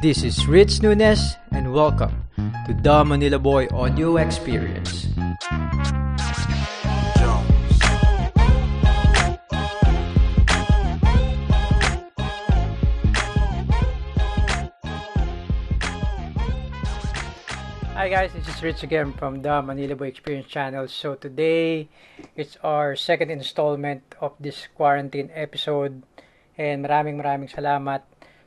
This is Rich Nunes, and welcome to the Manila Boy Audio Experience. Hi guys, this is Rich again from the Manila Boy Experience channel. So today it's our second installment of this quarantine episode and maraming maraming salamat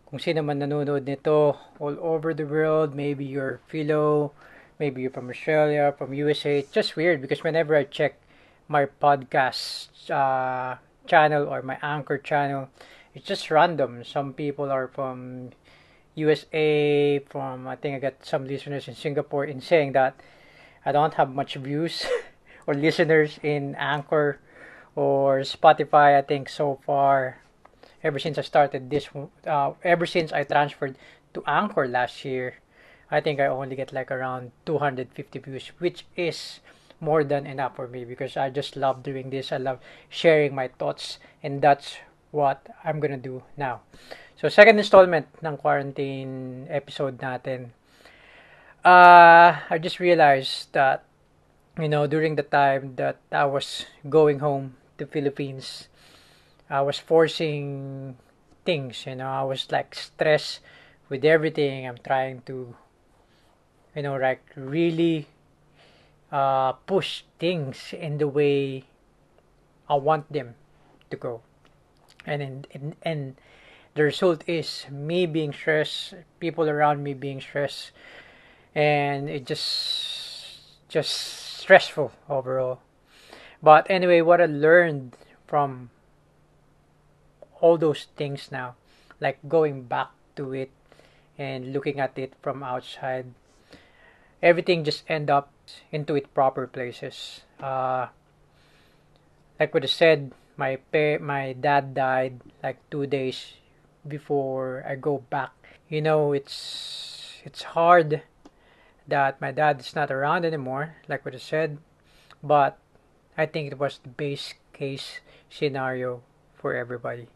kung sino man nanonood nito all over the world. Maybe you're Philo, maybe you're from Australia, from USA. It's just weird because whenever I check my podcast uh, channel or my anchor channel, it's just random. Some people are from USA, from I think I got some listeners in Singapore in saying that I don't have much views or listeners in Anchor or Spotify. I think so far, ever since I started this, uh, ever since I transferred to Anchor last year, I think I only get like around 250 views, which is more than enough for me because I just love doing this. I love sharing my thoughts, and that's what I'm gonna do now. So, second installment ng quarantine episode natin. Uh, I just realized that, you know, during the time that I was going home to Philippines, I was forcing things, you know, I was like stressed with everything. I'm trying to, you know, like really uh, push things in the way I want them to go. And in, in, and the result is me being stressed, people around me being stressed, and it just just stressful overall. But anyway, what I learned from all those things now, like going back to it and looking at it from outside, everything just end up into its proper places. Uh, like what I said, my pa- my dad died like two days before I go back. You know, it's it's hard that my dad is not around anymore, like what I said, but I think it was the base case scenario for everybody.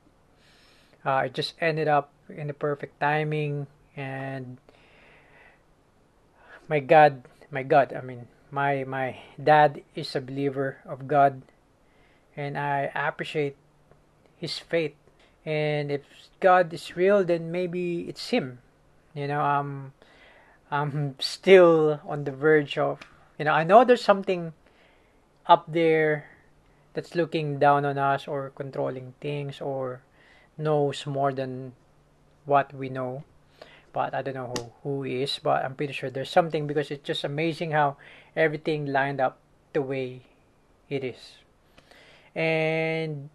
Uh, it just ended up in the perfect timing, and my God, my God, I mean, my my dad is a believer of God, and I appreciate his faith and if God is real, then maybe it's Him. You know, um, I'm still on the verge of, you know, I know there's something up there that's looking down on us or controlling things or knows more than what we know. But I don't know who, who is, but I'm pretty sure there's something because it's just amazing how everything lined up the way it is. And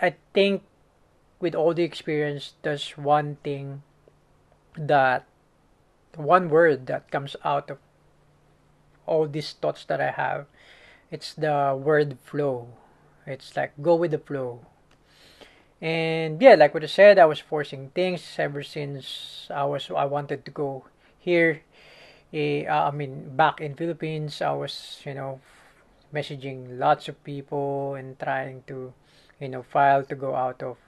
I think with all the experience, there's one thing that one word that comes out of all these thoughts that I have. It's the word flow. It's like go with the flow. And yeah, like what I said, I was forcing things ever since I was I wanted to go here. Uh, I mean, back in Philippines, I was you know messaging lots of people and trying to you know file to go out of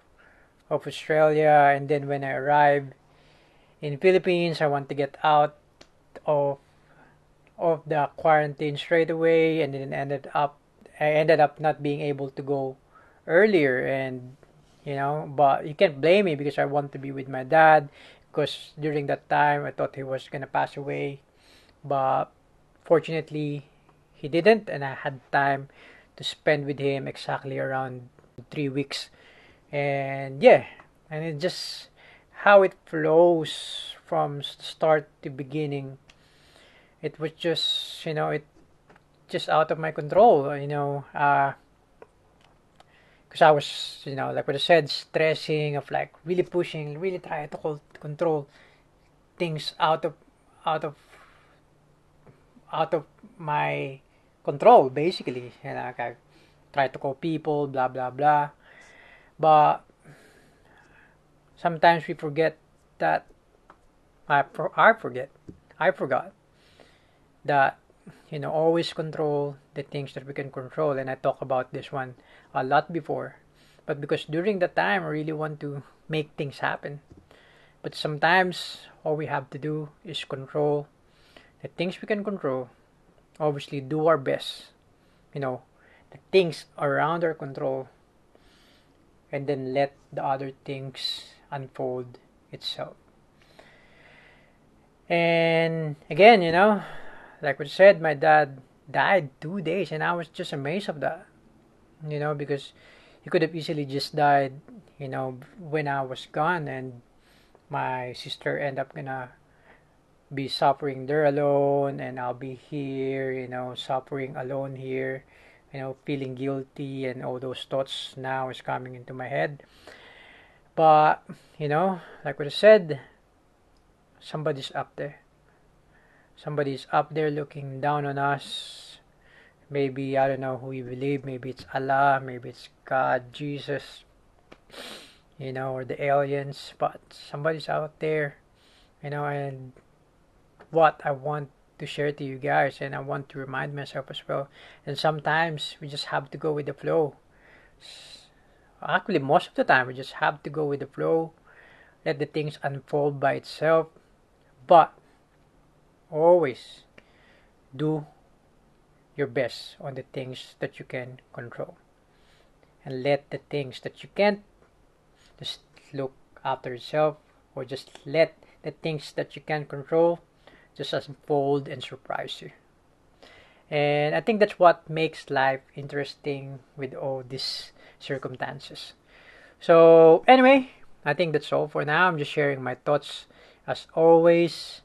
of Australia. And then when I arrived in Philippines I want to get out of of the quarantine straight away. And then ended up I ended up not being able to go earlier. And you know but you can't blame me because I want to be with my dad because during that time I thought he was gonna pass away. But fortunately he didn't and I had time to spend with him exactly around three weeks. And yeah and it just how it flows from start to beginning. It was just you know it just out of my control you know uh because I was you know like what I said stressing of like really pushing really trying to hold control things out of out of out of my control basically. Know like I try to call people blah blah blah. But sometimes we forget that I, I forget I forgot that you know always control the things that we can control. And I talk about this one a lot before but because during that time I really want to make things happen. But sometimes all we have to do is control the things we can control. Obviously, do our best. You know, the things around our control, and then let the other things unfold itself. And again, you know, like we said, my dad died two days, and I was just amazed of that. You know, because he could have easily just died, you know, when I was gone, and my sister end up gonna be suffering there alone, and I'll be here, you know, suffering alone here, you know, feeling guilty, and all those thoughts now is coming into my head. But you know, like what I said, somebody's up there. Somebody's up there looking down on us. Maybe I don't know who you believe. Maybe it's Allah. Maybe it's God, Jesus. You know, or the aliens. But somebody's out there. You know, and what I want to share to you guys, and I want to remind myself as well. And sometimes we just have to go with the flow. Actually, most of the time, we just have to go with the flow. Let the things unfold by itself but always do your best on the things that you can control. And let the things that you can't just look after yourself or just let the things that you can control just unfold and surprise you. And I think that's what makes life interesting with all these circumstances. So, anyway, I think that's all for now. I'm just sharing my thoughts as always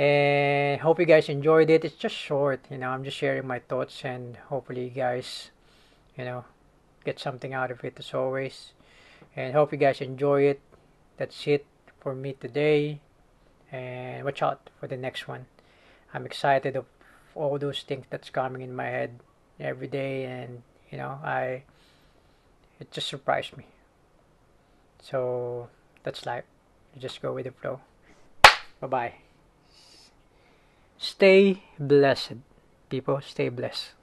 and hope you guys enjoyed it. It's just short you know i'm just sharing my thoughts and hopefully you guys you know get something out of it as always. And hope you guys enjoy it. That's it for me today. And watch out for the next one. I'm excited of all those things that's coming in my head every day and you know i it just surprised me. So that's life. You just go with the flow. Bye bye. Stay blessed, people. Stay blessed.